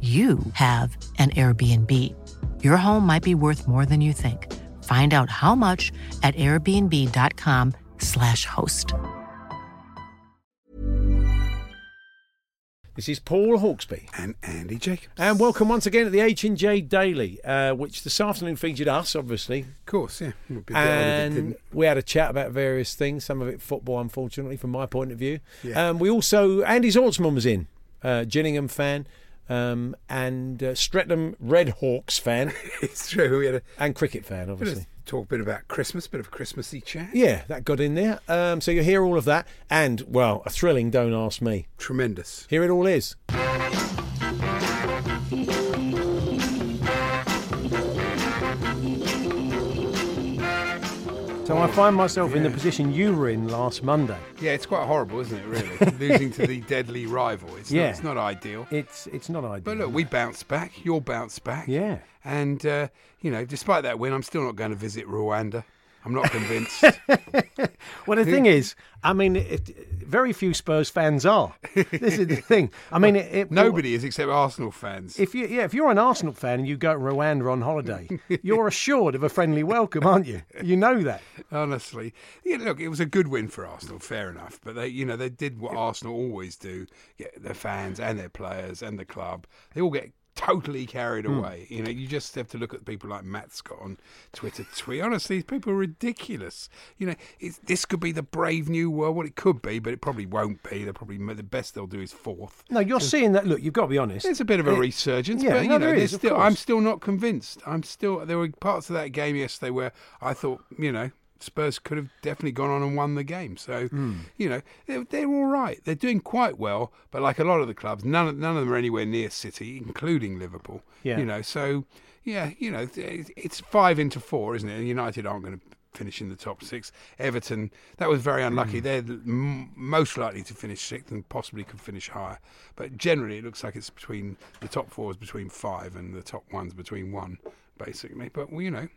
you have an Airbnb. Your home might be worth more than you think. Find out how much at airbnb.com/slash host. This is Paul Hawksby. And Andy Jacobs. And welcome once again to the H&J Daily, uh, which this afternoon featured us, obviously. Of course, yeah. Be a bit odd if it And didn't. we had a chat about various things, some of it football, unfortunately, from my point of view. Yeah. Um, we also, Andy Zaltzman was in, uh, Gillingham fan, um, and uh, Streatham Red Hawks fan, It's true. We had a and cricket fan, obviously. talk a bit about Christmas, bit of Christmassy chat. Yeah, that got in there. Um, so you'll hear all of that. And, well, a thrilling Don't Ask Me. Tremendous. Here it all is. So I find myself in the position you were in last Monday. Yeah, it's quite horrible, isn't it, really? Losing to the deadly rival. It's, Yeah. not, it's not ideal. It's it's not ideal. But look, we bounced back. You'll bounce back. Yeah. And, uh, you know, despite that win, I'm still not going to visit Rwanda. I'm not convinced. Well, the thing is, I mean, it, very few Spurs fans are. This is the thing. I mean, it, it, Nobody is except Arsenal fans. If you yeah, if you're an Arsenal fan and you go to Rwanda on holiday, you're assured of a friendly welcome, aren't you? You know that. Honestly, yeah, look, it was a good win for Arsenal, fair enough. But they, you know, they did what Arsenal always do: get their fans and their players and the club. They all get totally carried Hmm. away. You know, you just have to look at people like Matt Scott on Twitter. Tweet honestly, these people are ridiculous. You know, it's, this could be the brave new world. What it could be, but it probably won't be. They're probably the best they'll do is fourth. No, you're seeing that. Look, you've got to be honest. It's a bit of a It- resurgence, yeah, but you no, know, is, still. I'm still not convinced. I'm still there were parts of that game yesterday where I thought, you know, Spurs could have definitely gone on and won the game. So, Hmm. you know, they're, they're all right. They're doing quite well, but like a lot of the clubs, none of, none of them are anywhere near City, including Liverpool. Yeah. You know, so yeah, you know, it's five into four, isn't it? And United aren't going to finish in the top six. Everton, that was very unlucky. They're m- most likely to finish sixth and possibly could finish higher. But generally, it looks like it's between the top four is between five and the top one's between one, basically. But well, you know,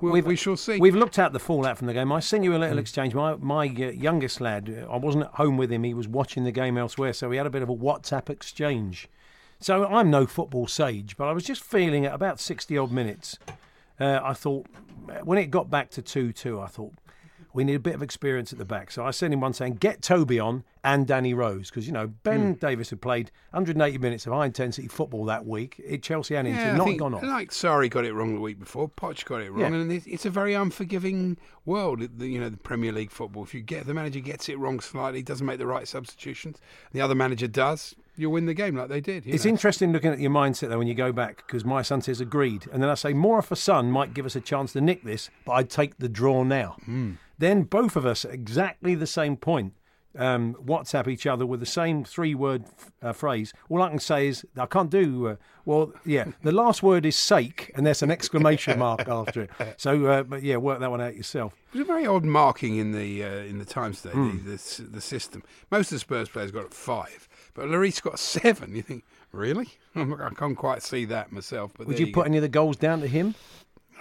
we'll, We've- we shall see. We've looked at the fallout from the game. I sent you a little exchange. My my uh, youngest lad, uh, I wasn't at home with him. He was watching the game elsewhere, so we had a bit of a WhatsApp exchange. So I'm no football sage, but I was just feeling at about 60 odd minutes. Uh, I thought when it got back to 2 2, I thought we need a bit of experience at the back. So I sent him one saying, get Toby on and Danny Rose. Because, you know. Ben Davies had played 180 minutes of high intensity football that week. At Chelsea and Yeah, not gone off. Like Sorry got it wrong the week before. Poch got it wrong, Yeah. and it's, it's a very unforgiving world. The, you know, the Premier League football. If you get the manager gets it wrong slightly, doesn't make the right substitutions, the other manager does, you'll win the game like they did. It's know. interesting looking at your mindset though when you go back because my son says agreed, and then I say more a son might give us a chance to nick this, but I'd take the draw now. Hmm. Then both of us at exactly the same point. Um, WhatsApp each other with the same three-word uh, phrase. All I can say is I can't do. Uh, well, yeah, the last word is "sake" and there's an exclamation mark after it. So, uh, but yeah, work that one out yourself. It was a very odd marking in the uh, in the Times today. Hmm. The, the the system. Most of the Spurs players got five, but Lloris got seven. You think really? I can't quite see that myself. But Would there you put go. any of the goals down to him?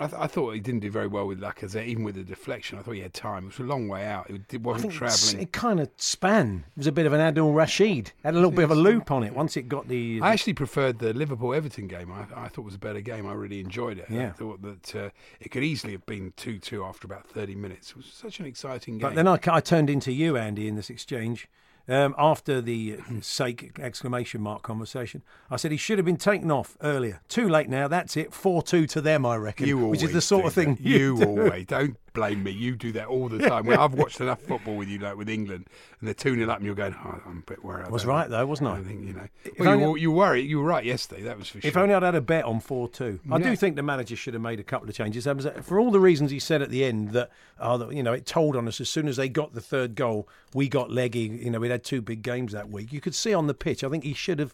I, th- I thought he didn't do very well with Lacazette, even with the deflection. I thought he had time. It was a long way out. It, it wasn't travelling. it kind of span. It was a bit of an Adil Rashid. Had a little bit of a loop on it once it got the. I actually preferred the Liverpool Everton game. I, I thought it was a better game. I really enjoyed it. I Yeah. thought that uh, it could easily have been 2 2 after about 30 minutes. It was such an exciting game. But then I, I turned into you, Andy, in this exchange. Um, after the uh, sake exclamation mark conversation, I said he should have been taken off earlier. Too late now. That's it. Four two to them, I reckon. you which is the sort of thing that. you do. always don't blame me. You do that all the time. Well, I've watched enough football with you, like with England, and they're 2 0 up, and you're going, oh, I'm a bit worried. Was right though, wasn't I? I think, you know. Well, you, you were. You were right yesterday, that was for sure. If only I'd had a bet on 4 2. I Yeah. do think the manager should have made a couple of changes. For all the reasons he said at the end, that, oh, that, you know, it told on us as soon as they got the third goal, we got leggy. You know, we'd had two big games that week. You could see on the pitch, I think he should have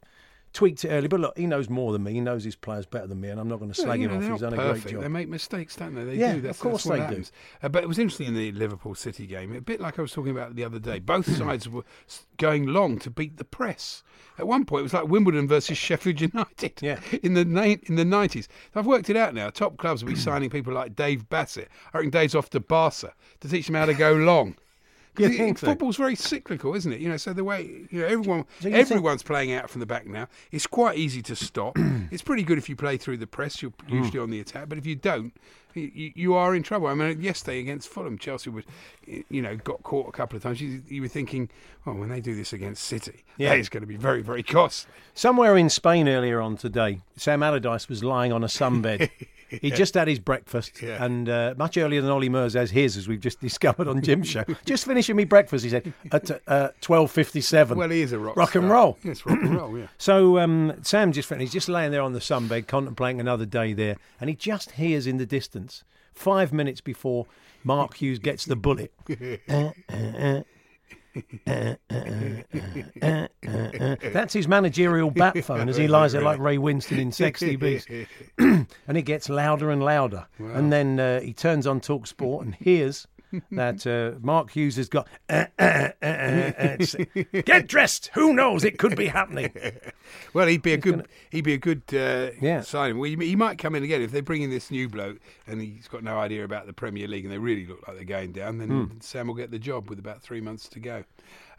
tweaked it early. But look, he knows more than me. He knows his players better than me, and I'm not going to slag you him know, off. He's done a great job. They make mistakes, don't they? They Yeah, do. of course that's they do. happens. Uh, but it was interesting in the Liverpool City game, a bit like I was talking about the other day. Both sides were going long to beat the press. At one point, it was like Wimbledon versus Sheffield United Yeah. in the in the nineties. I've worked it out now. Top clubs will be signing people like Dave Bassett. I reckon Dave's off to Barca to teach them how to go long. You it- think so? football's very cyclical, isn't it? You know, so the way you know everyone, So you think- everyone's playing out from the back now. It's quite easy to stop. it's pretty good if you play through the press. You're Hmm. usually on the attack, but if you don't, you, you are in trouble. I mean, yesterday against Fulham, Chelsea would, you know, got caught a couple of times. You, you were thinking, well, when they do this against City, Yeah. that is going to be very, very costly. Somewhere in Spain earlier on today, Sam Allardyce was lying on a sunbed. He just had his breakfast, Yeah. and uh, much earlier than Olly Murs has his, as we've just discovered on Jim's show. just finishing me breakfast, he said, at uh, twelve fifty-seven. Well, he is a rock. Rock and roll. Yes, rock and roll. Yeah. So um, Sam just. He's just laying there on the sunbed, contemplating another day there, and he just hears in the distance, five minutes before Mark Hughes gets the bullet. That's his managerial bat phone as he lies there like Ray Winstone in Sexy Beast. and it gets louder and louder. And then uh, he turns on Talk Sport and hears that uh, Mark Hughes has got. "Uh, uh, Get dressed. Who knows? It could be happening. Well, he'd be a good. He'd be a good uh, Yeah. signing. Well, he, might come in again if they bring in this new bloke and he's got no idea about the Premier League and they really look like they're going down. Then Hmm. Sam will get the job with about three months to go.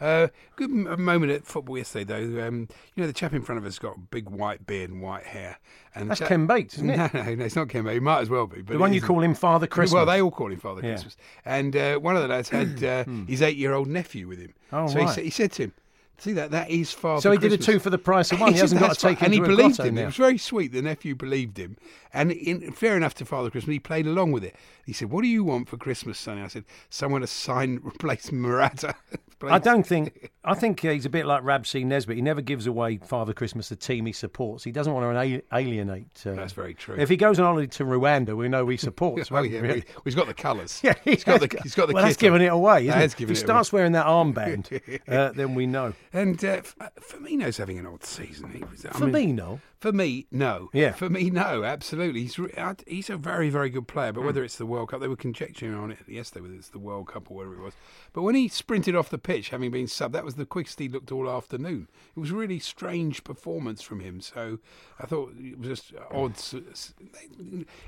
Uh, good moment at football yesterday, though. Um, you know, the chap in front of us got a big white beard and white hair. And That's that- Ken Bates, isn't it? No, no, no, it's not Ken Bates. He might as well be. But The one you call him Father Christmas. Well, they all call him Father Yeah. Christmas. And uh, one of the lads had uh, his eight-year-old nephew with him. Oh, so he, right. sa- he said to him, "See that? That is Father." So he did a two for the price of one. He hasn't got to take right." and him he believed him. now. It was very sweet. The nephew believed him, and in, fair enough to Father Christmas, he played along with it. He said, "What do you want for Christmas, Sonny?" I said, "Someone to sign replace Morata." I don't think. I think he's a bit like Rab C. Nesbitt. He never gives away Father Christmas the team he supports. He doesn't want to alienate. Uh, That's very true. If he goes on holiday to Rwanda, we know he supports. Won't yeah, well, he's got the colours. Yeah, he's got the he's got the. well, that's on. giving it away. Isn't That it? is giving if he it starts wearing that armband, uh, then we know. And uh, uh, Firmino's having an odd season. He was, I mean, Firmino. For me, no. Yeah. For me, no. Absolutely, he's re- I- he's a very very good player. But whether it's the World Cup, they were conjecturing on it yesterday whether it's the World Cup or whatever it was. But when he sprinted off the pitch, having been subbed, that was the quickest he looked all afternoon. It was a really strange performance from him. So I thought it was just odd.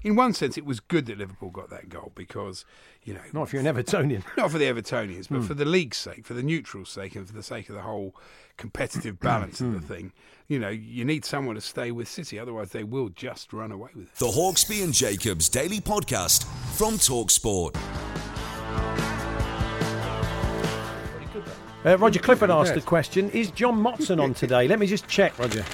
In one sense, it was good that Liverpool got that goal because you know Not if you're an Evertonian. not for the Evertonians, but for the league's sake, for the neutral's sake, and for the sake of the whole competitive balance of the thing. You know, you need someone to stay with City, otherwise they will just run away with it. The Hawksby and Jacobs Daily Podcast from Talksport. Uh, Roger Clifford asked a question. Is John Motson on today? Let me just check, Roger.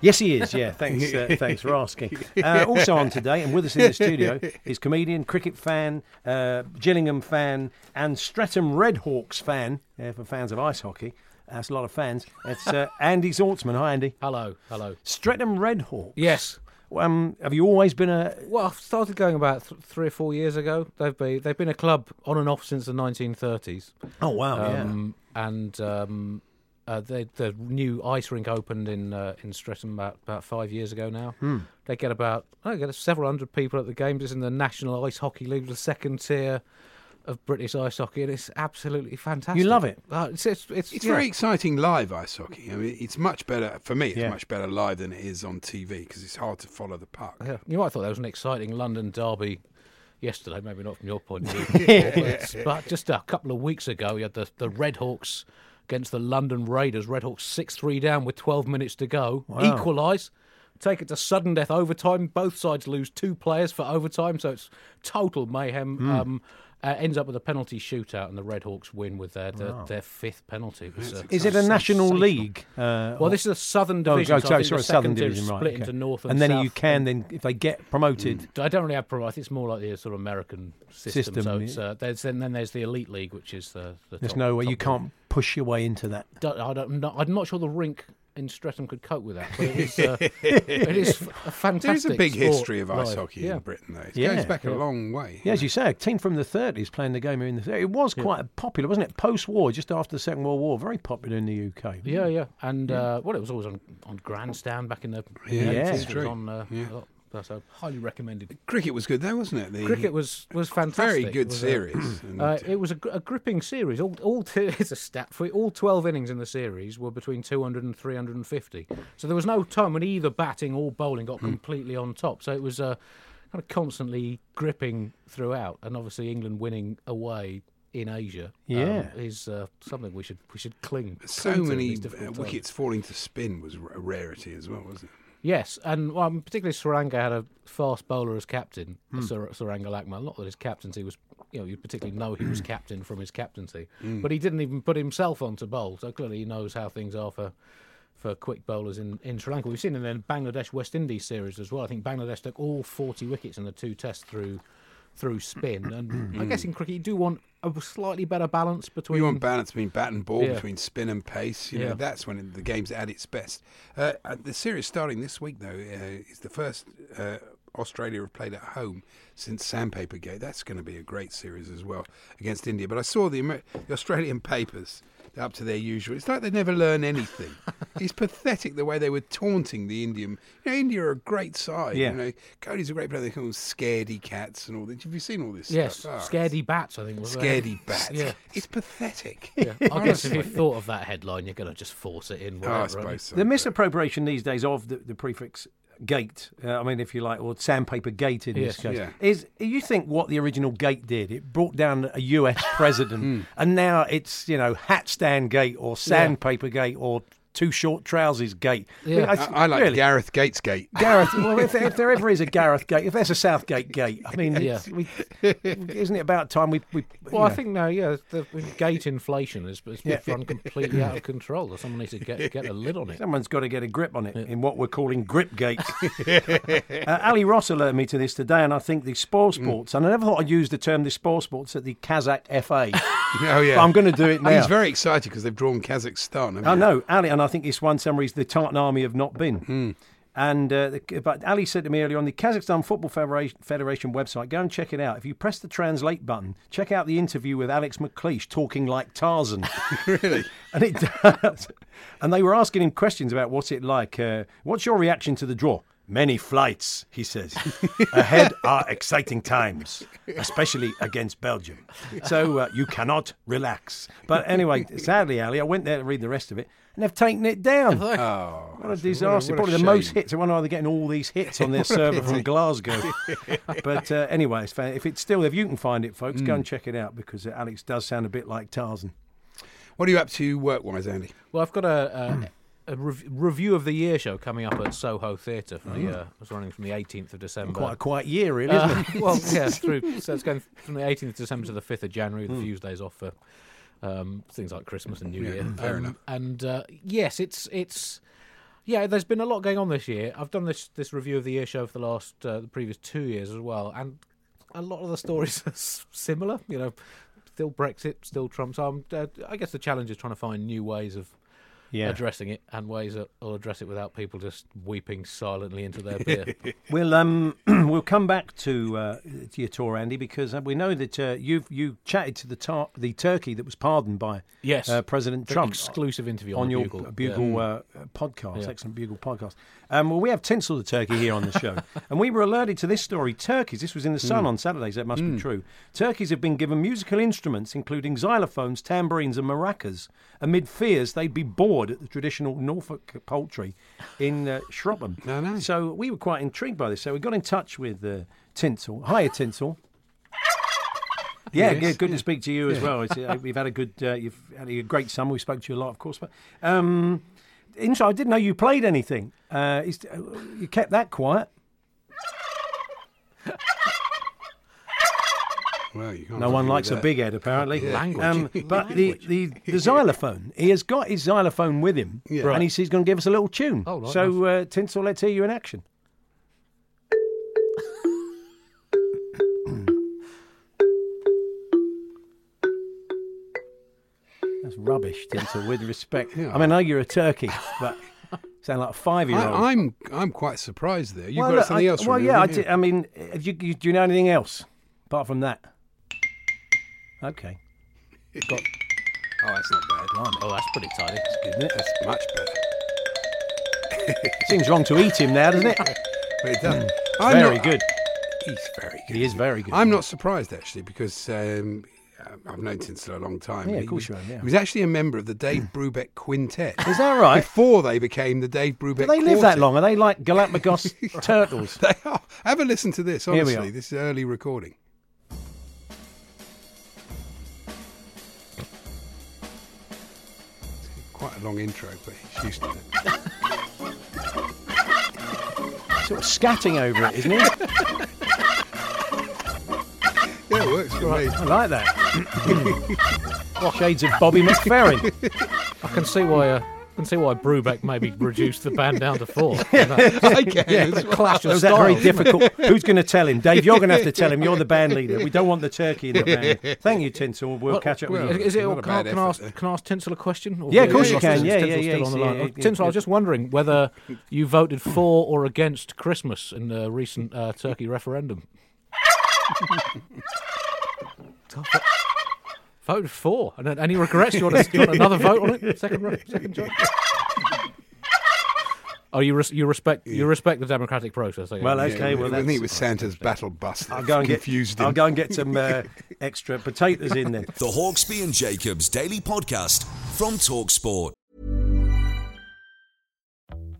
Yes, he is. Yeah, thanks. Uh, thanks for asking. Uh, also on today, and with us in the studio, is comedian, cricket fan, uh, Gillingham fan, and Streatham Redhawks fan. For fans of ice hockey, that's a lot of fans. It's uh, Andy Zaltzman. Hi, Andy. Hello, hello. Streatham Redhawks. Yes. Um, have you always been a? Well, I started going about th- three or four years ago. They've been they've been a club on and off since the 1930s. Oh wow! Um, And um, uh, they, the new ice rink opened in uh, in Streatham about, about five years ago now. Hmm. They get about I get several hundred people at the games. It's in the National Ice Hockey League, the second tier of British ice hockey, and it's absolutely fantastic. You love it? Uh, it's it's it's, It's yeah. very exciting live ice hockey. I mean, it's much better for me. It's Yeah. much better live than it is on TV because it's hard to follow the puck. Yeah. You might have thought that was an exciting London derby yesterday, maybe not from your point of view. but, but just a couple of weeks ago, you had the, the Red Hawks against the London Raiders. Redhawks 6 3 down with 12 minutes to go. Equalise. Take it to sudden death overtime. Both sides lose two players for overtime, so it's total mayhem. Um, Uh, ends up with a penalty shootout, and the Red Hawks win with their their, their fifth penalty. It uh, Is it a national league? Uh, Well, this is a Southern Oh, division. oh, so I sorry, sorry, Southern Division, right? Split okay. into North and, and then South. you can then, if they get promoted, I don't really have problem. I think it's more like the sort of American system. System, so yeah. it's, uh, there's then, then there's the elite league, which is the. the there's top, no way you can't push your way into that. Don't, I don't, I'm, not, I'm not sure the rink in Streatham could cope with that. But it is, uh, it is a fantastic. There's a big history of ice live. hockey Yeah. in Britain, though. It Yeah. goes back a long way. Yeah, as you say, a team from the 30s playing the game here in the 30s. It was quite popular, wasn't it? Post-war, just after the Second World War, very popular in the UK. Yeah, yeah, and uh, well, it was always on on Grandstand back in the Yeah, Yeah. 80s. it's It true. on. Uh, Yeah. So highly recommended. Cricket was good, though, wasn't it? The Cricket was was fantastic. very good a- series. and, Uh, it was a, a gripping series. All, all two, it's a stat for. All 12 innings in the series were between 200 and 350. So there was no time when either batting or bowling Hmm. got completely on top. So it was uh, kind of constantly gripping throughout. And obviously England winning away in Asia um, is uh, something we should we should cling. so many wickets falling to spin was a rarity as well, wasn't it? Yes, and well, particularly Suranga had a fast bowler as captain, Hmm. Sar- Suranga Lakmal. Not that his captaincy was, you know, you particularly know he was Hmm. captain from his captaincy, but he didn't even put himself on to bowl. So clearly he knows how things are for for quick bowlers in, in Sri Lanka. We've seen in the Bangladesh West Indies series as well. I think Bangladesh took all 40 wickets in the two tests through through spin. And I guess in cricket you do want a slightly better balance between. You want balance between bat and ball, Yeah. between spin and pace. You know, Yeah. that's when the game's at its best. Uh, uh, the series starting this week, though, uh, is the first uh, Australia have played at home since Sandpaper Gate. That's going to be a great series as well against India. But I saw the, Amer- the Australian papers up to their usual. It's like they never learn anything. it's pathetic the way they were taunting the Indian. You know, India are a great side. Yeah. You know, Kohli's a great player. They call them scaredy cats and all that. Have you seen all this? Yes, stuff? Ah, scaredy bats. I think was Scaredy bats. Yeah. It's pathetic. Yeah, I guess if you Honestly. thought of that headline, you're going to just force it in. Oh, I suppose so. The misappropriation these days of the, the prefix gate, uh, I mean, if you like, or sandpaper gate in Yes, this case, yeah. is you think what the original gate did? It brought down a US president, Hmm. and now it's, you know, hat stand gate or sandpaper gate or too short trousers gate. Yeah. I, I like really, Gareth Gates Gate. Gareth, well, if, if there ever is a Gareth Gate, if there's a Southgate Gate, I mean, Yeah. we, isn't it about time we? we Well, you I know, think now, yeah, the gate inflation has, has Yeah. run completely out of control. Someone needs to get get a lid on it. Someone's got to get a grip on it in what we're calling grip gate. uh, Ali Ross alerted me to this today, and I think the spoil Mm. sports, and I never thought I'd use the term the spoil sports at the Kazakh FA. Oh yeah, But I'm going to do it now. He's very excited because they've drawn Kazakhstan. haven't I they? know, Ali, and I think this one summary is the Tartan Army have not been. Hmm. And uh, the, but Ali said to me earlier on the Kazakhstan Football Federation, Federation website. Go and check it out. If you press the translate button, check out the interview with Alex McLeish talking like Tarzan. really. And it does. And they were asking him questions about what's it like. Uh, what's your reaction to the draw? Many flights, he says. Ahead are exciting times, especially against Belgium. So uh, you cannot relax. But anyway, sadly, Ali, I went there to read the rest of it, and they've taken it down. Oh, What a disaster. what a Probably the most hits. I wonder why they're getting all these hits on their server from Glasgow. but uh, anyway, it's fan- if it's still, if you can find it, folks, Hmm. go and check it out because uh, Alex does sound a bit like Tarzan. What are you up to work-wise, Andy? Well, I've got a, a, a rev- review of the year show coming up at Soho Theatre. For the, uh, it's running from the 18th of December. Quite a quiet year, really, isn't Uh, it? well, yeah, through. So it's going from the 18th of December to the 5th of January. Hmm. The few days off for um, things like Christmas and New Yeah, Year. fair Um, enough. And uh, yes, it's it's yeah. There's been a lot going on this year. I've done this this review of the year show for the last uh, the previous two years as well, and a lot of the stories are s- similar. You know, still Brexit, still Trump. So I'm, uh, I guess the challenge is trying to find new ways of Yeah. addressing it and ways that will address it without people just weeping silently into their beer. We'll um we'll come back to uh, to your tour, Andy, because uh, we know that uh, you've you chatted to the tar- the Turkey that was pardoned by Yes. uh, President Very Trump exclusive interview on, on, your Bugle. Yeah. Bugle uh, podcast, Yeah. excellent Bugle podcast. Um, well, we have Tinsel the Turkey here on the show, and we were alerted to this story. Turkeys, this was in the Sun Mm. on Saturday, so it must be true. Turkeys have been given musical instruments, including xylophones, tambourines, and maracas, amid fears they'd be bored at the traditional Norfolk poultry in uh, Shropsham. No, no. So we were quite intrigued by this. So we got in touch with uh, Tinsel. Hiya, Tinsel. Yeah, Yes, good, good yeah. to speak to you as well. Uh, we've had a good, uh, you've had a great summer. We spoke to you a lot, of course. But um, inside, I didn't know you played anything. Uh, uh, you kept that quiet. Well, you can't No one likes with a big head, apparently. Language. Um, but the, the, the xylophone, he has got his xylophone with him, Yeah. and he says he's going to give us a little tune. Oh, right, so, uh, Tinsel, let's hear you in action. Rubbish, Tinsel, with respect. Yeah. I mean, I know you're a turkey, but sound like a five-year-old. I, I'm I'm quite surprised there. You've well, got look, something I, else. Well, from yeah, I, you? did, I mean, have you, you, do you know anything else apart from that? Okay. It Got- oh, that's not bad. Oh, that's pretty tidy. Isn't it? That's much better. Seems wrong to eat him now, doesn't it? But it does. I'm very not- good. He's very good. He is very good. I'm not surprised actually because um, Uh, I've known Tinsel a long time. Yeah, of He course was- you have, yeah. He was actually a member of the Dave hmm. Brubeck Quintet. Is that right? Before they became the Dave Brubeck. Do they live that long? Are they like Galapagos turtles? They are. Have a listen to this. Honestly, this is early recording. Quite a long intro, but he's used to it. Sort of scatting over it, isn't he? Yeah, it works for me. I like that. Shades of Bobby McFerrin. I can see why. Uh, I can see why Brubeck maybe reduced the band down to four. I can as well. Clash of Was that very difficult? Who's going to tell him? Dave, you're going to have to tell him. You're the band leader. We don't want the turkey in the band. Thank you, Tinsel. We'll What- catch up well, with you. Is, is it? All- Can, I, can, I effort ask, can I ask Tinsel a question? Or Yeah, of is course you Tinsel can. Yeah, still yeah, yeah, yeah, line? yeah, yeah, Tinsel, I was just wondering whether you voted for or against Christmas in the recent uh, Turkey referendum. Voted for. And any regrets? You want, to, you want another vote on it? Second, re- second job. Oh, you res- you respect you respect the democratic process. I guess. Well, Yeah, okay, well, I think it was Santa's battle bus. I'll go and get. confused I'll him. go and get some uh, extra potatoes in there. The Hawksby and Jacobs Daily Podcast from Talksport.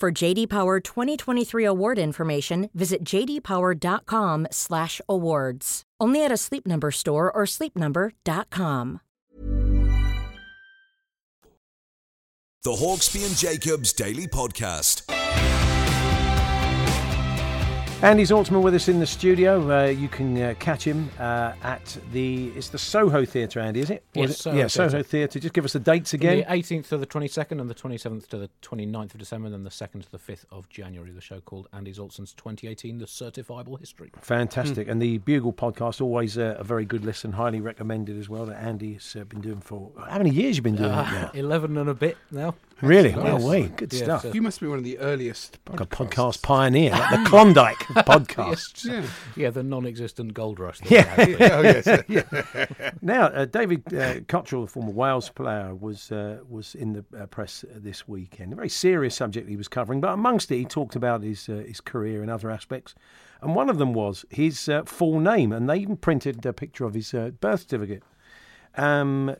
For JD Power 2023 award information, visit jdpower.com/awards. Only at a Sleep Number store or sleepnumber.com. The Hawksby and Jacobs Daily Podcast. Andy Zaltzman with us in the studio. Uh, you can uh, catch him uh, at the it's the Soho Theatre, Andy, is it? Or Yes, it- Soho yeah, Soho Theatre. Theatre. Just give us the dates again. The 18th to the 22nd and the 27th to the 29th of December, and then the 2nd to the 5th of January. The show called Andy Zaltzman's 2018 The Certifiable History. Fantastic. And the Bugle podcast, always uh, a very good listen, highly recommended as well, that Andy's uh, been doing for. How many years You've been doing it now? 11 and a bit now. Really? Yes. No way. Good Yes, stuff. uh, You must be one of the earliest Like a podcast pioneer, like the Klondike podcast. Yeah. Yeah, the non-existent gold rush. that Yeah. had. oh yes. Now, uh, David uh, Cotterill, the former Wales player, was uh, was in the uh, press this weekend. A very serious subject he was covering, but amongst it, he talked about his uh, his career and other aspects. And one of them was his uh, full name, and they even printed a picture of his uh, birth certificate. Um,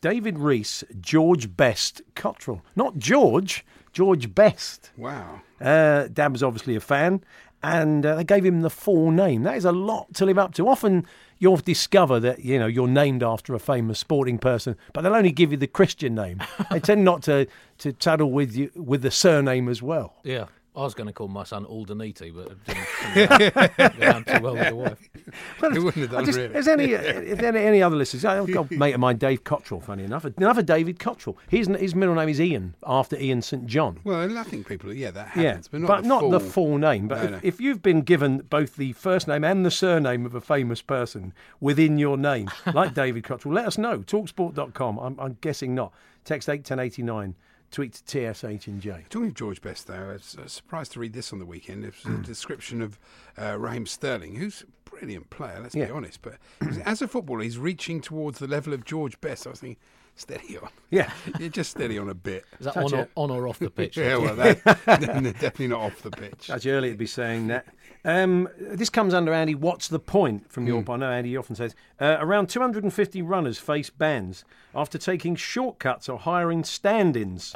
David Rhys, George Best Cotterill, not George, George Best. Wow. Uh, Dad was obviously a fan, and uh, they gave him the full name. That is a lot to live up to. Often you'll discover that you know you're named after a famous sporting person, but they'll only give you the Christian name. they tend not to to tattle with you with the surname as well. Yeah. I was going to call my son Aldeniti, but it didn't didn't go down too well with the wife. It wouldn't have done just, really. Is any, is there any other listeners? I've got a mate of mine, Dave Cottrell, funny enough. Another David Cottrell. His, his middle name is Ian, after Ian St John. Well, I think people, yeah, that Yeah, happens, but not the not full. the full name. But No, if, no. if you've been given both the first name and the surname of a famous person within your name, like David Cotterill, let us know. Talksport.com. I'm, I'm guessing not. Text 81089. Tweet to TSH and J. Talking of George Best, though, I was uh, surprised to read this on the weekend. It was a description of uh, Raheem Sterling, who's a brilliant player, let's Yeah. be honest. But as a footballer, he's reaching towards the level of George Best. I was thinking, steady on. Yeah. You're just steady on a bit. Is that Touch on or, on or off the pitch? Yeah, well, that, definitely not off the pitch. That's early to be saying that. Um, this comes under Andy. What's the point from your point? I know Andy often says uh, around 250 runners face bans after taking shortcuts or hiring stand-ins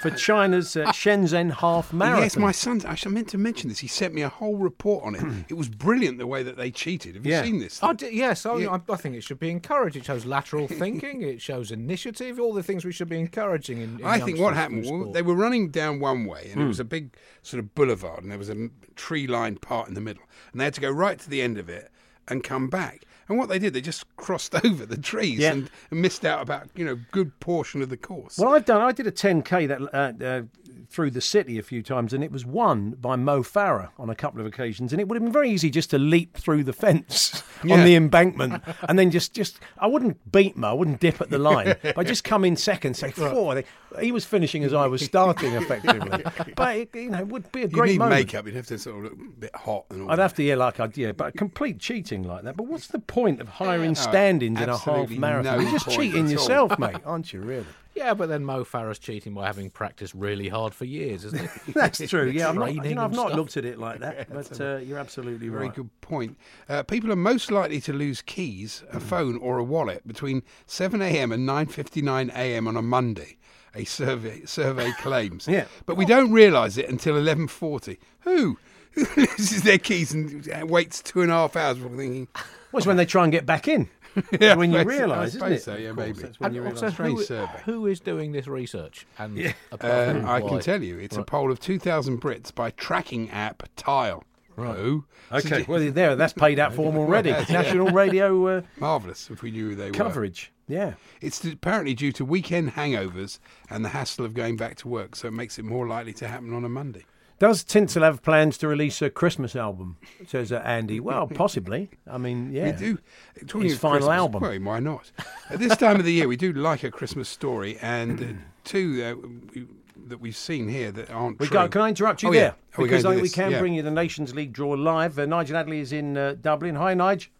for China's uh, Shenzhen half marathon. Yes, my son. I meant to mention this. He sent me a whole report on it. it was brilliant the way that they cheated. Have you Yeah. seen this? I d- yes, I, Yeah. I, I think it should be encouraged. It shows lateral thinking, it shows initiative, all the things we should be encouraging. In, in I think what happened, was they were running down one way, and it Hmm. was a big sort of boulevard, and there was a tree lined part in the middle, and they had to go right to the end of it and come back. And what they did, they just crossed over the trees Yeah. and, and missed out about you know good portion of the course. Well, I've done. I did a 10k that uh, uh, through the city a few times, and it was won by Mo Farah on a couple of occasions. And it would have been very easy just to leap through the fence Yeah. on the embankment, and then just just I wouldn't beat Mo, I wouldn't dip at the line, but I just come in second, say four. He was finishing as I was starting, effectively. but it, you know, it would be a great. you great need moment. makeup. You'd have to sort of look a bit hot and all. I'd that. have to, yeah, like I, yeah, but complete cheating like that. But what's the point of hiring No, stand-ins in a half marathon? no You're just cheating all. yourself, mate, aren't you? Really? Yeah, but then Mo Farah's cheating by having practiced really hard for years, isn't he? That's true. Yeah, I'm not, you know, I've not stuff. looked at it like that, but uh, you're absolutely Very right. good point. Uh, people are most likely to lose keys, a phone, or a wallet between 7 a.m. and 9:59 a.m. on a Monday. A survey survey claims. Yeah. But we don't realise it until 11:40. Who? Who loses their keys and uh, waits two and a half hours before thinking? Well, it's when they try and get back in. Yeah, when you realise, isn't it? so, yeah, maybe. When And you also, who, who is doing this research? And apart Uh, I can tell you, it's a poll of 2,000 Brits by tracking app Tile. Right. Who? Okay, well, there, that's paid out for them already. National radio uh, Marvellous if we knew who they were. coverage. Yeah. It's apparently due to weekend hangovers and the hassle of going back to work, so it makes it more likely to happen on a Monday. Does Tinsel have plans to release a Christmas album? Says uh, Andy. Well, possibly. I mean, yeah. We do. Talking His final Christmas, album. Well, why not? At this time of the year, we do like a Christmas story, and uh, two uh, we, that we've seen here that aren't We true. go, can I interrupt you Oh, yeah. there? Oh, we're because I we can yeah. bring you the Nations League draw live. Uh, Nigel Adderley is in uh, Dublin. Hi, Nigel.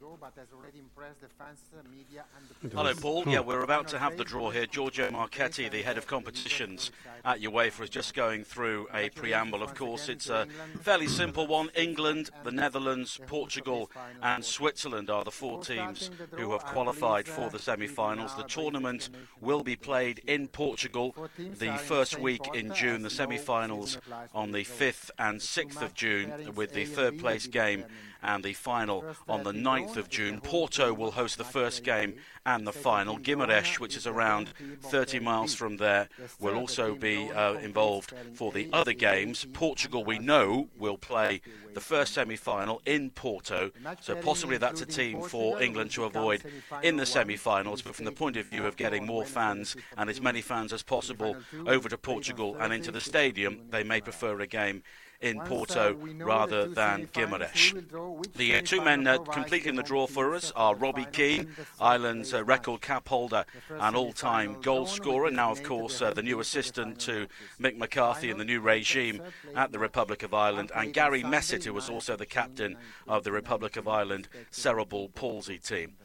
Ago, but has already impressed the fans, uh, media, and the Hello, Paul. Yeah, we're about to have the draw here. Giorgio Marchetti, the head of competitions at UEFA, is just going through a preamble. Of course, it's a fairly simple one. England, the Netherlands, Portugal, and Switzerland are the four teams who have qualified for the semi finals. The tournament will be played in Portugal the first week in June, the semi finals on the 5th and 6th of June, with the third place game and the final on the 9th of June. Porto will host the first game and the final. Guimarães, which is around 30 miles from there, will also be uh, involved for the other games. Portugal, we know, will play the first semi final in Porto, so possibly that's a team for England to avoid in the semi finals. But from the point of view of getting more fans and as many fans as possible over to Portugal and into the stadium, they may prefer a game in Porto rather than Guimarães. The uh, two men uh, completing the draw for us are Robbie Keane, Ireland's uh, record cap holder and all-time goal scorer. Now, of course, uh, the new assistant to Mick McCarthy in the new regime at the Republic of Ireland, and Gary Messett, who was also the captain of the Republic of Ireland cerebral palsy team.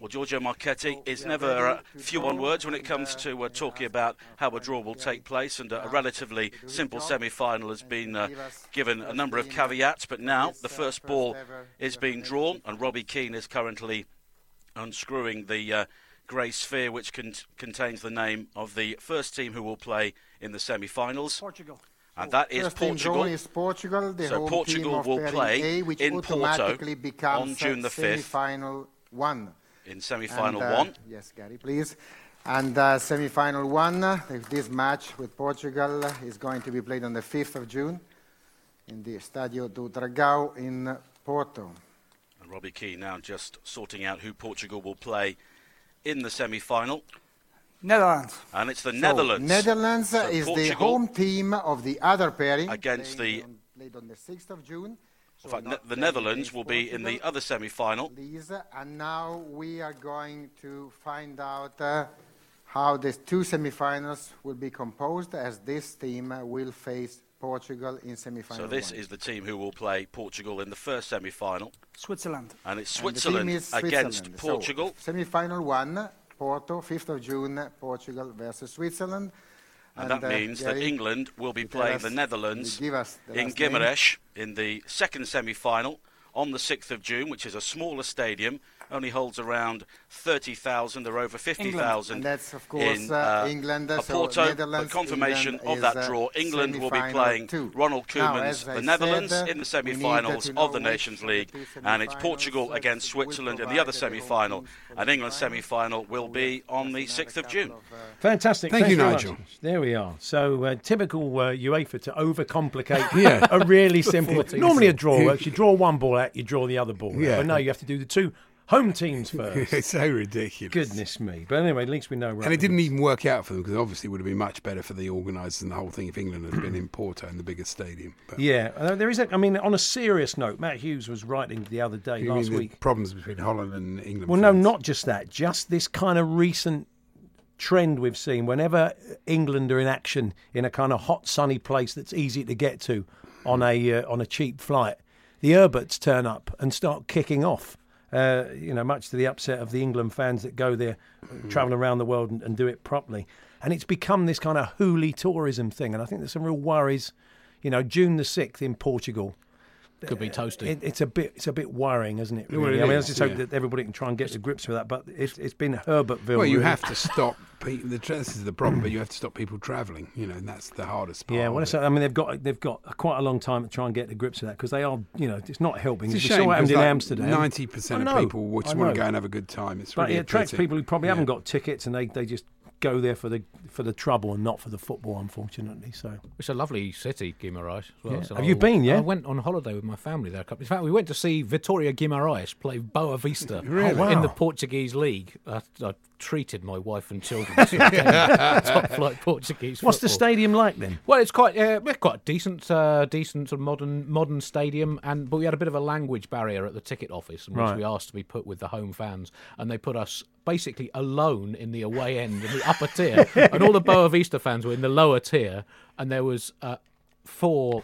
Well, Giorgio Marchetti is never uh, few on words when it comes to uh, talking about how a draw will take place, and uh, a relatively simple semi-final has been uh, given a number of caveats. But now the first ball is being drawn, and Robbie Keane is currently unscrewing the uh, grey sphere, which con- contains the name of the first team who will play in the semi-finals. Portugal. And that is First Portugal. is Portugal, the So Portugal will play A, which in Porto becomes on June the 5th. semi-final one. In semi-final And, uh, one, Yes, Gary, please. And uh, semi-final one, uh, this match with Portugal is going to be played on the 5th of June in the Stadio do Dragão in Porto. And Robbie Keane now just sorting out who Portugal will play in the semi-final. Netherlands. And it's the So, Netherlands. Netherlands So is the home team of the other pairing. against playing the. on, played on the 6th of June. In fact, Ne- the Netherlands will be in the other semi-final. And now we are going to find out uh, how the two semifinals will be composed as this team will face Portugal in semifinal So this one. is the team who will play Portugal in the first semi-final, Switzerland. and it's And Switzerland against Switzerland. Portugal. So, semi-final one, Porto, 5th of June, Portugal versus Switzerland. And, that uh, means that Gary, England will be playing us- the Netherlands you give us the in name. In the second semi-final on the 6th of June, which is a smaller stadium, only holds around 30,000 or over 50,000 And that's, of course, in uh, England, a so Porto. Netherlands, but confirmation England of that is, uh, draw. England will be playing two. Ronald Now, Koeman's as I the Netherlands said, in the semi-finals need to of the Nations League, and it's Portugal uh, against Switzerland in the other semi-final, teams for the and England's semi-final will be on the 6th of June. Fantastic. Thank Thanks you, Nigel. much. There we are. So uh, typical uh, UEFA to overcomplicate Yeah. a really simple. 14 Normally a draw. draw works. You draw one ball out, you draw the other ball. out. Yeah. But no, you have to do the two home teams first. it's so ridiculous. Goodness me. But anyway, at least we know. And it didn't even work out for them because obviously it would have been much better for the organisers and the whole thing if England had been in Porto in the biggest stadium. But Yeah, uh, there is. A, I mean, on a serious note, Matt Hughes was writing the other day, you last week. problems between Holland and England. Well, no, not just that. Just this kind of recent trend we've seen. Whenever England are in action in a kind of hot, sunny place that's easy to get to on a uh, on a cheap flight, the Herberts turn up and start kicking off. Uh, you know, much to the upset of the England fans that go there, travel around the world and, and do it properly. And it's become this kind of hooly tourism thing. And I think there's some real worries. You know, June the sixth in Portugal. Could be toasty. It, it's a bit, it's a bit worrying, isn't it? Well, Really? it I mean, I just hope yeah. that everybody can try and get to grips with that. But it's, it's been Herbertville. Well, you really. have to stop. People, the tra- this is the problem, but you have to stop people travelling. You know, and that's the hardest part. Yeah, well, it. I mean, they've got they've got quite a long time to try and get to grips with that because they are, you know, it's not helping. It's a we shame what happened in because, like, Amsterdam. Ninety percent of people just want to go and have a good time. It's but really it attracts pity. people who probably Yeah. haven't got tickets and they, they just go there for the for the trouble and not for the football, unfortunately. So It's a lovely city, Guimarães. As well. Yeah. Have you been, yeah? I went on holiday with my family there. a couple. In fact, we went to see Vitoria Guimarães play Boa Vista Really? Oh, in the Portuguese league. I, I treated my wife and children to a game of top flight Portuguese. what's the stadium like then? Well, it's quite uh, we're quite a decent, uh, decent sort of modern modern stadium, and but we had a bit of a language barrier at the ticket office, in which Right. we asked to be put with the home fans, and they put us basically alone in the away end in the upper tier, and all the Boa Vista fans were in the lower tier, and there was uh, four.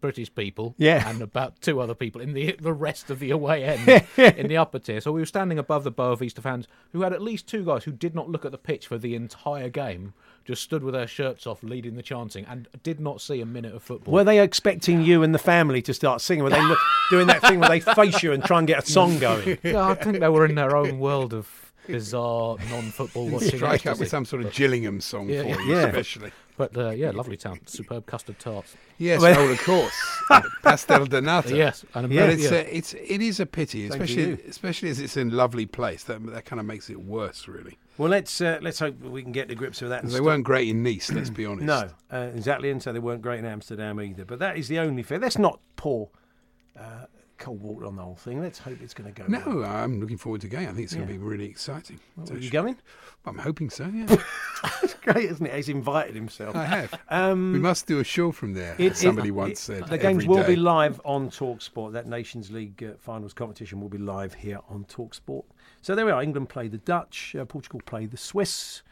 British people, Yeah. and about two other people in the the rest of the away end in the upper tier. So we were standing above the Boa Vista fans, who had at least two guys who did not look at the pitch for the entire game, just stood with their shirts off, leading the chanting, and did not see a minute of football. Were they expecting you and the family to start singing? Were they look, doing that thing where they face you and try and get a song going? Yeah, I think they were in their own world of bizarre non-football watching. Strike up ecstasy. with some sort of Gillingham song Yeah, for yeah. you, Yeah. especially. But uh, yeah, lovely town, superb custard tarts. Yes, Well- oh, of course, pastel de nata. Yes, and Yeah, But yeah. it's uh, it's it is a pity, Same to especially you. especially as it's in a lovely place. That that kind of makes it worse, really. Well, let's uh, let's hope we can get to grips with that. and they stop- weren't great in Nice, let's be honest. No, uh, exactly, and so they weren't great in Amsterdam either. But that is the only fair. Let's not pour cold water on the whole thing. Let's hope it's going to go. well. No, I'm looking forward to going. I think it's going Yeah. to be really exciting. So Are you sh- going? I'm hoping so. Yeah, It's great, isn't it? He's invited himself. I have. Um, we must do a show from there. It- as somebody it- once it- said. The games will be live on Talksport. That Nations League uh, finals competition will be live here on Talksport. So there we are. England play the Dutch. Uh, Portugal play the Swiss.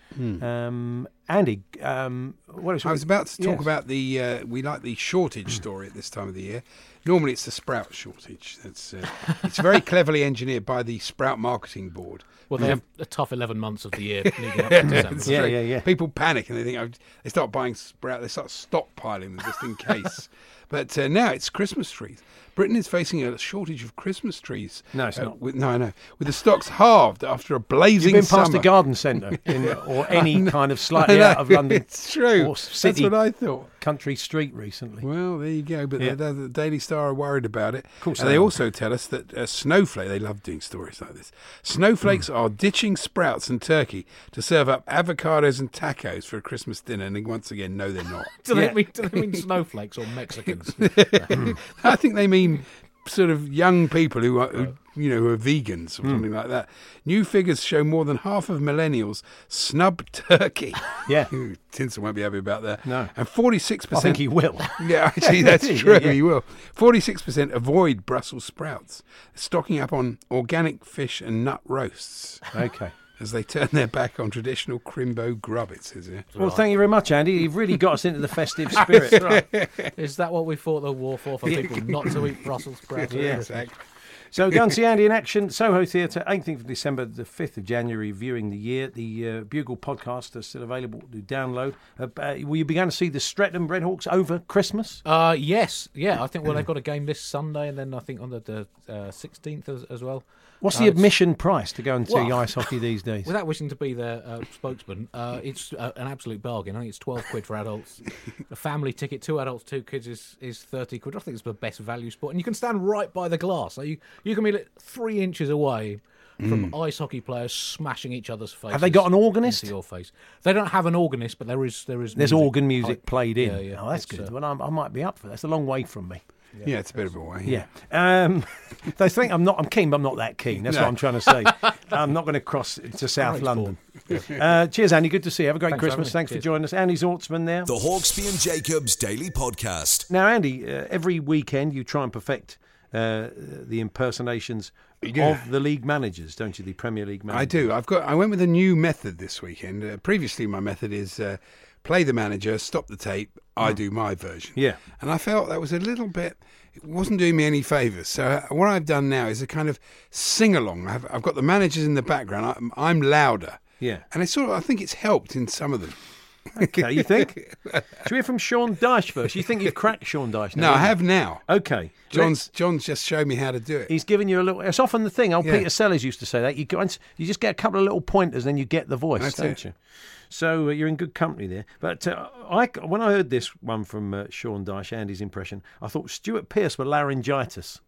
Um, Andy, um, what is Hmm. I was about to talk Yes. about the uh, we like the shortage story at this time of the year. Normally, it's the sprout shortage. That's uh, it's very cleverly engineered by the Sprout Marketing Board. well, they have a tough eleven months of the year leading up to December. Yeah, yeah, yeah. People panic and they think oh, they start buying sprout. They start stockpiling them just in case. But uh, now it's Christmas trees. Britain is facing a shortage of Christmas trees. No, it's Uh, not. With, no, I know. With the stocks halved after a blazing You've been past summer. a garden centre in, or any kind of I slightly out of London. It's true. Or That's what I thought. country street recently. Well, there you go. But Yeah. the, the Daily Star are worried about it. Of course and they they also tell us that uh, snowflake. They love doing stories like this. Snowflakes Hmm. are ditching sprouts and turkey to serve up avocados and tacos for a Christmas dinner. And once again, no, they're not. Do they, mean, do they mean snowflakes or Mexicans? I think they mean sort of young people who are, who, you know, who are vegans or Hmm. something like that. New figures show more than half of millennials snub turkey. Yeah. Tinsel won't be happy about that. No. And 46%. I think he will. Yeah, actually, that's Yeah, true. yeah. He will. Forty-six percent avoid Brussels sprouts, stocking up on organic fish and nut roasts Okay. As they turn their back on traditional crimbo grub. It says here. Well, thank you very much, Andy. You've really got us into the festive spirit. Is that what we fought the war for? For people not to eat Brussels sprouts? Yeah. Exactly. So go and see Andy in action, Soho Theatre, 18th of December, the 5th of January, viewing the year. The uh, Bugle podcast is still available to download. Uh, uh, will you be going to see the Streatham Redhawks over Christmas? Uh, yes, yeah. I think well they've got a game this Sunday, and then I think on the the uh, sixteenth as, as well. What's the admission price to go and see Well, ice hockey these days? Without wishing to be their uh, spokesman, uh, it's uh, an absolute bargain. I think it's twelve quid for adults. a family ticket, two adults, two kids is, is thirty quid. I think it's the best value spot, and you can stand right by the glass. So you you can be like three inches away from ice hockey players smashing each other's faces. Mm. Have they got an organist? your face? They don't have an organist, but there is there is There's music. organ music played in. Yeah, yeah. Oh, that's It's, good. uh, well, I'm, I might be up for that. It's a long way from me. Yeah. it's a bit of a way. Yeah. Um, they think I'm not. I'm keen, but I'm not that keen. That's what I'm trying to say. I'm not going to cross to South London. Uh, cheers, Andy. Good to see you. Have a great Thanks Christmas. having me. Thanks for joining us. Andy Zaltzman there. The Hawksbee and Jacobs Daily Podcast. Now, Andy, uh, every weekend you try and perfect uh, the impersonations Yeah. of the league managers, don't you? The Premier League managers. I do. I've got. I went with a new method this weekend. Uh, previously, my method is uh, play the manager, stop the tape. I do my version. Mm. Yeah. and I felt that was a little bit. It wasn't doing me any favours. So uh, what I've done now is a kind of sing along. I've, I've got the managers in the background. I'm, I'm louder. Yeah. and I sort of. I think it's helped in some of them. Okay, you think? Should we hear from Sean Dyche first? You think you've cracked Sean Dyche? Now, No, I haven't now. Okay. John's John's just showed me how to do it. He's giving you a little. It's often the thing. Old Yeah. Peter Sellers used to say that. You go, and- you just get a couple of little pointers, then you get the voice, That's don't it. you? So uh, you're in good company there. But uh, I, when I heard this one from uh, Sean Dyche, Andy's impression, I thought Stuart Pearce with laryngitis.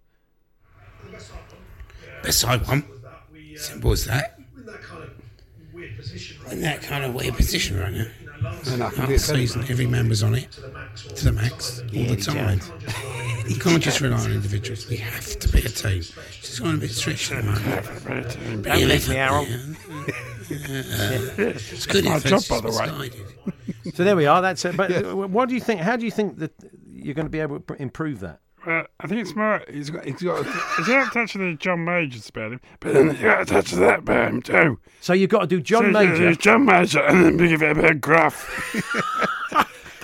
Best side one. Simple as that. In that kind of weird position right now. And I can Half do the it better. season, every member's on it to the max all the time. You can't just rely on individuals. We have to be a team. It's kind of a bit stretched at the moment. Don't leave me, Harold. It's good my job, by the way. So there we are. That's it. But uh, what do you think? How do you think that you're going to be able to improve that? Uh, I think it's more. He's got. He's got. He's got a touch of the John Major about him, but then he's got a touch of that about him too. So you've got to do John So, Major. there's John Major, and then give it a bit of gruff.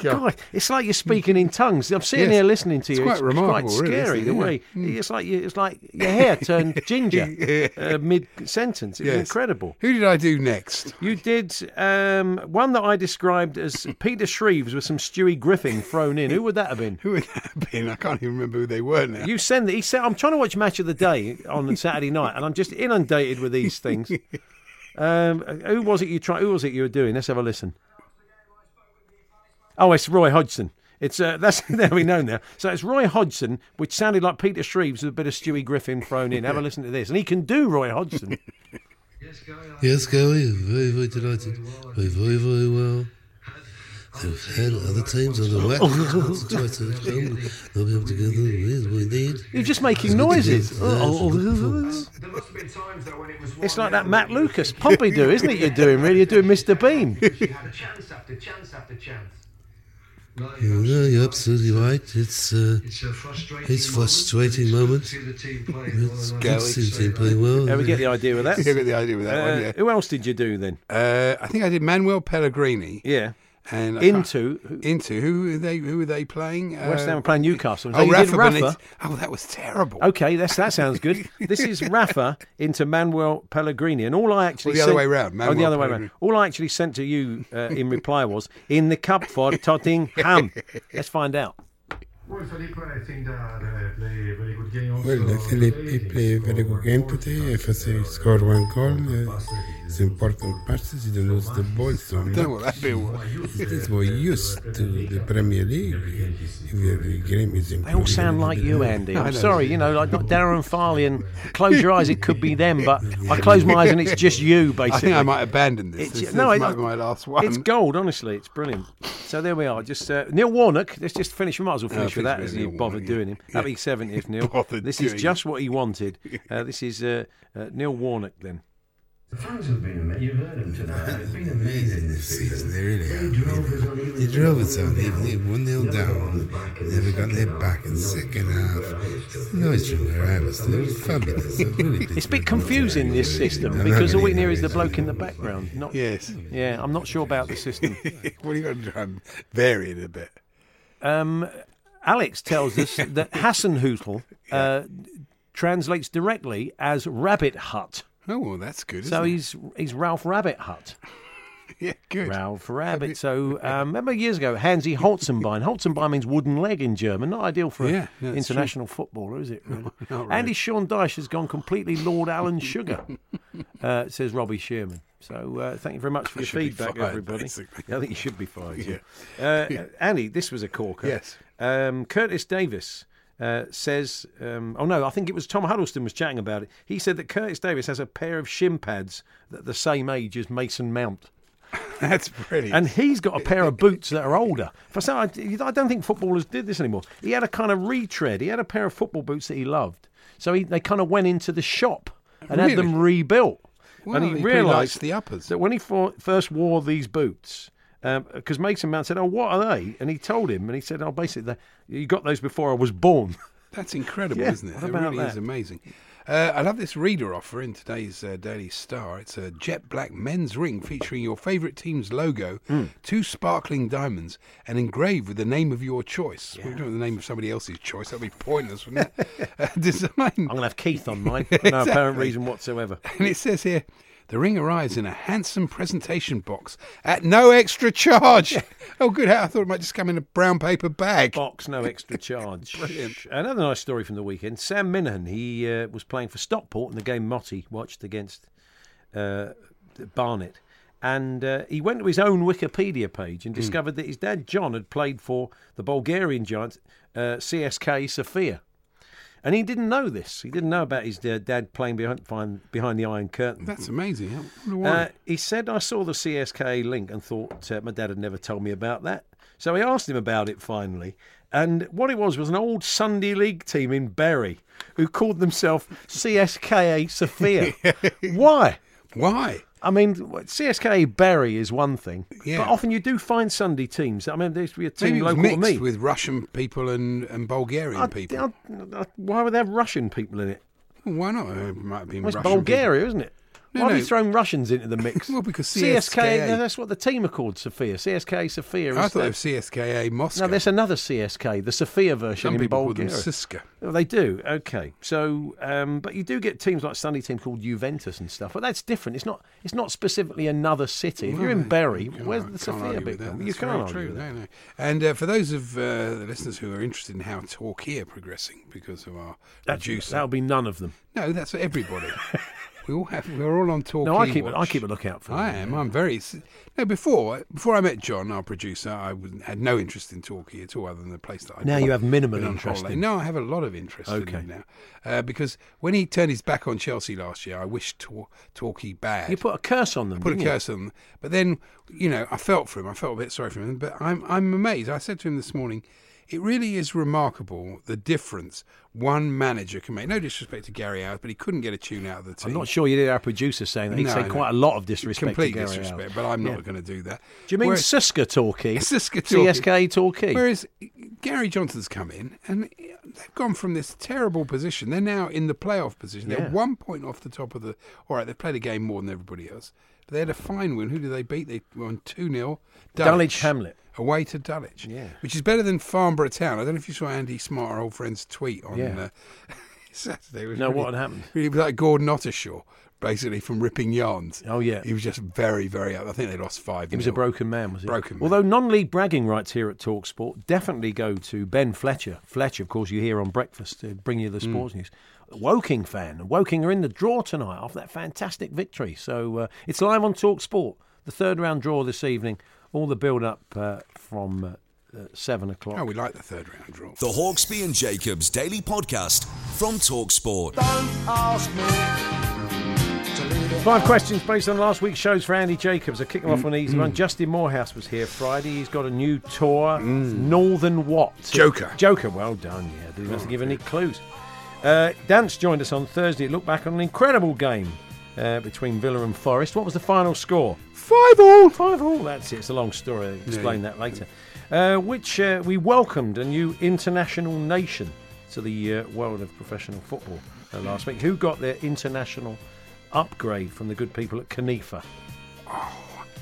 God, it's like you're speaking in tongues. I'm sitting Yes. here listening to It's you. quite It's, it's remarkable, quite really, scary isn't the way Yeah. Mm. it's like you, it's like your hair turned ginger uh, mid sentence. It's Yes. incredible. Who did I do next? You did um, one that I described as Peter Shreeves with some Stewie Griffin thrown in. Who would that have been? Who would that have been? I can't even remember who they were now. You send that. He said, "I'm trying to watch Match of the Day on Saturday night, and I'm just inundated with these things." Um, who was it you try? Who was it you were doing? Let's have a listen. Oh, it's Roy Hodgson. It's uh, that's there we know now. So it's Roy Hodgson, which sounded like Peter Shreeves with a bit of Stewie Griffin thrown in. Have a listen to this, and he can do Roy Hodgson. Yes, Gary, very, very delighted. Very, very, very well. They've had other teams on the whack. Try to come, they'll be able to get the we need. You're just making It's good to noises. get there Oh, for oh, good oh, performance. It's like that Matt Lucas Pompidou, isn't it? You're doing really. You're doing Mr. Bean. No, you're absolutely right. It's uh, it's a frustrating moment. It's good to see the team playing well. Yeah, we get the idea with that. You get the idea with that Uh, one, yeah. Who else did you do then? Uh, I think I did Manuel Pellegrini. Yeah. And I Into who- into who are they? Who are they playing? West Ham Uh, are playing Newcastle. So Oh, Rafa, Rafa. Benitez. Oh, that was terrible. Okay, that's, that sounds good. This is Rafa into Manuel Pellegrini, and all I actually Or the other sent- way round, oh, the Manuel other way Pellegrini. round. All I actually sent to you uh, in reply was in the cup for Tottenham. Let's find out. Well, Philippe, I think that uh, play a very good game. Also. Well, Philippe he play a very good game today. FSA scored one goal. Uh, it's important passes. He didn't lose the ball so I much. don't know what that was. He's more used to the Premier League. The game is important. They all sound like you, Andy. I'm sorry, you know, like not Darren Farley and close your eyes, it could be them, but I close my eyes and it's just you, basically. I think I might abandon this. It's- This- no, this it- might be my last one. It's gold, honestly. It's brilliant. So there we are. Just uh, Neil Warnock. Let's just finish. We might as well Oh, finish with that as you bothered doing him. yeah. Happy 70th, Neil. Bothered this is just what he wanted. Uh, this is uh, uh, Neil Warnock then. The fans have been amazing. You've heard them tonight. They've been amazing this season. They really They have. drove us on even. They drove us on even. They one nil down. Never got their back in the second half. Noise from where I was. It was fabulous. It really did It's a bit confusing, this system, because all we really hear is the bloke in the background. Not, Yes. Yeah, I'm not sure about the system. what are you going to try and vary it a bit? Um, Alex tells us that Hasenhüttl uh, translates directly as rabbit hut. Oh, well, that's good. So isn't it? he's he's Ralph Rabbit Hut. yeah, good. Ralph Rabbit. So um, remember years ago, Hansi Holzenbein. Holzenbein means wooden leg in German. Not ideal for Yeah, an no, international footballer, is it? Really? not really. Andy Sean Dyche has gone completely Lord Alan Sugar, uh, says Robbie Shearman. So uh, thank you very much for I your feedback, fired, everybody. basically. I think you should be fired. Yeah. Yeah. Uh, Andy, this was a corker. Yes. Um, Curtis Davies. Uh, says, um, oh no, I think it was Tom Huddleston was chatting about it. He said that Curtis Davies has a pair of shin pads that are the same age as Mason Mount. That's brilliant. And he's got a pair of boots that are older. For some, I, I don't think footballers did this anymore. He had a kind of retread. He had a pair of football boots that he loved. So he, they kind of went into the shop and had them rebuilt. Well, and he he realised the uppers. that when he for, first wore these boots, because Mason Mount said, "Oh, what are they?" And he told him, and he said, "Oh, basically, you got those before I was born." That's incredible, Yeah, isn't it? what It about really is amazing. Uh, I love this reader offer in today's uh, Daily Star. It's a jet black men's ring featuring your favourite team's logo, Hmm. two sparkling diamonds, and engraved with the name of your choice. We don't want the name of somebody else's choice. That'd be pointless, wouldn't it? uh, design. I'm going to have Keith on mine for no apparent reason whatsoever. And it says here, the ring arrives in a handsome presentation box at no extra charge. oh, good. I thought it might just come in a brown paper bag. Box, no extra charge. Brilliant. Another nice story from the weekend. Sam Minihan, he uh, was playing for Stockport in the game Motti watched against uh, Barnet. And uh, he went to his own Wikipedia page Hmm. and discovered that his dad, John, had played for the Bulgarian giant uh, CSK Sofia. And he didn't know this. He didn't know about his dad playing behind, behind, the Iron Curtain. That's amazing. Uh, he said, I saw the CSK link and thought uh, my dad had never told me about that. So I asked him about it finally. And what it was was an old Sunday League team in Bury who called themselves CSKA Sofia. Why? Why? I mean, CSKA Bury is one thing, Yeah. but often you do find Sunday teams. I mean, there used to be a team Maybe local to mixed me. with Russian people and, and Bulgarian I- people. I- I- why would they have Russian people in it? Well, why not? It might have been Well, it's Russian Bulgaria, isn't it? No, Why have no. you thrown Russians into the mix? Well, because CSK, CSKA that's what the team are called, Sophia. CSK Sophia. people. I thought it was CSKA Moscow. No, there's another CSK, the Sophia version Some in people call them. Siska. Oh, they do. Okay, so um, but you do get teams like Sunday team called Juventus and stuff, but that's different. It's not. It's not specifically another city. If you're in Bury, where's the argue bit? that. You can't argue true. that. No, no. And uh, for those of uh, the listeners who are interested in how Torquay are progressing because of our That's- producer, That'll be none of them. no, that's everybody. we all have. We're all on Torquay. No, I keep. it- I watch. keep a lookout for. I them. am. I'm very. No, before before I met John, our producer, I was, had no interest in Torquay at all, other than the place that I. Now you have minimal interest in- No, I have a lot of interest in Okay. him now, uh, because when he turned his back on Chelsea last year, I wished Tor- Torquay bad. You put a curse on them. put a you? curse on them. But then, you know, I felt for him. I felt a bit sorry for him. But I'm I'm amazed. I said to him this morning, it really is remarkable the difference one manager can make. No disrespect to Gary Owers, but he couldn't get a tune out of the team. I'm not sure you did our producer saying that. He'd No, say no. quite a lot of disrespect. Complete to Gary disrespect, but I'm not Yeah. going to do that. Do you mean Whereas- Siska Torquay? Siska Torquay. CSK Torquay. Whereas Gary Johnson's come in and they've gone from this terrible position. They're now in the playoff position. Yeah. They're one point off the top of the. All right, they've played a game more than everybody else. They had a fine win. Who did they beat? They won 2 0. Dulwich Hamlet. Away to Dulwich. Yeah. Which is better than Farnborough Town. I don't know if you saw Andy Smart, our old friend's tweet on. Yeah. Uh, Saturday was No, really, what had happened? Really, was like Gordon Ottershaw, basically from ripping yarns. Oh yeah, he was just very, very. I think they lost five. He was a broken man, was he? Broken man. Although non-league bragging rights here at Talksport definitely go to Ben Fletcher. Fletcher, of course, you hear on breakfast to bring you the Mm. sports news. Woking fan, Woking are in the draw tonight after that fantastic victory. So uh, it's live on Talk Sport. The third round draw this evening. All the build-up uh, from uh, uh, seven o'clock. Oh, we like the third round draw. The Hawksbee and Jacobs Daily Podcast from Talksport. Five questions based on last week's shows for Andy Jacobs. I kick them off on an easy Mm. one. Justin Moorhouse was here Friday. He's got a new tour, Northern What? Joker. Joker, well done, yeah. Didn't have to give any clues. Uh, Dance joined us on Thursday. Look back on an incredible game uh, between Villa and Forest. What was the final score? Five all. Five all, that's it. It's a long story. I'll explain that later. Uh, which uh, we welcomed a new international nation to the uh, world of professional football uh, last week. Who got their international upgrade from the good people at CONIFA?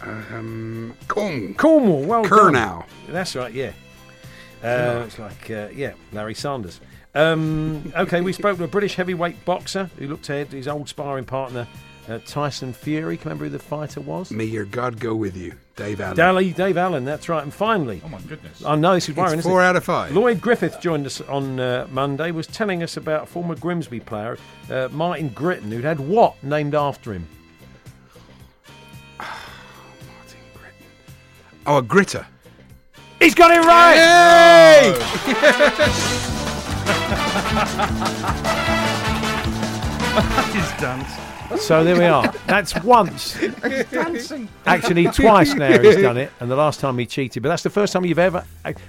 Um, Cornwall. Cornwall, well Curnow. done. That's right, yeah. Uh, it's like, uh, yeah, Larry Sanders. Um, okay, we spoke to a British heavyweight boxer who looked ahead to his old sparring partner, uh, Tyson Fury. Can you remember who the fighter was? May your God go with you, Dave Allen. Dally, Dave Allen, that's right. And finally, Oh my goodness. I know this is It's worrying. isn't four it? out of five. Lloyd Griffith joined us on uh, Monday, was telling us about a former Grimsby player uh, Martin Gritton, who'd had what named after him? Oh, Martin Gritton. Oh, a gritter. He's got it right! His dance. So there we are. That's once. Actually, twice now he's done it, and the last time he cheated. But that's the first time you've ever.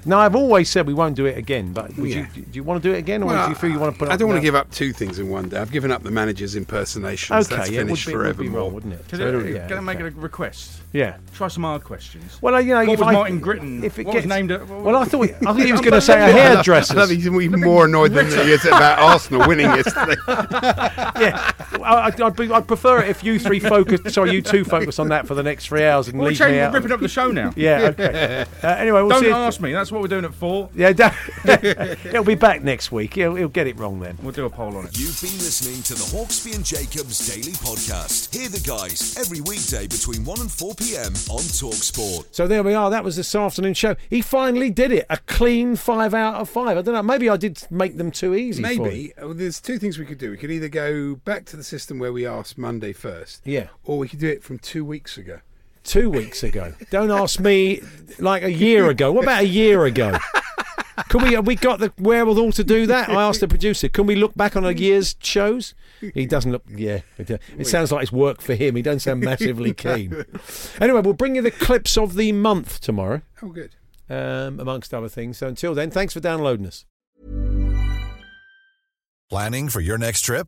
Now I've always said we won't do it again. But would Yeah. you, do you want to do it again, or Well, do you feel you want to put? I up don't want to give up two things in one day. I've given up the manager's impersonations. Okay, That's yeah, it would finished be- it Would be wrong, wouldn't it? Can, So I, it'll- yeah, can I make okay. a request? Yeah. Try some hard questions. Well, you know, what if was I- Martin Gritton? if it what gets- was named? At, Well, I thought I thought he was going to say a hairdresser. I love he's even more annoyed than he is about Arsenal winning yesterday. yeah, I, I'd, I'd, be, I'd prefer it if you three focus. Sorry, you two focus on that for the next three hours and Well, we're, leave changing, me we're ripping up the show now. Yeah. Okay. Uh, anyway, we'll Don't see. if- ask me. That's what we're doing at four. Yeah, don't- he'll be back next week. He'll, he'll get it wrong then. We'll do a poll on it. You've been listening to the Hawksbee and Jacobs Daily Podcast. Hear the guys every weekday between 1 and 4 p.m. on Talksport. So there we are. That was this afternoon show. He finally did it. A clean five out of five. I don't know. Maybe I did make them too easy. for him. Maybe oh, there's two things we could do. We could either go back to the system where we asked Monday first, Yeah. or we could do it from two weeks ago. Two weeks ago. Don't ask me like a year ago. What about a year ago? Can we? Have we got the wherewithal to do that? I asked the producer. Can we look back on a year's shows? He doesn't look. Yeah, it, uh, it sounds like it's work for him. He doesn't sound massively keen. Anyway, we'll bring you the clips of the month tomorrow, Oh, good. um, amongst other things. So until then, thanks for downloading us. Planning for your next trip?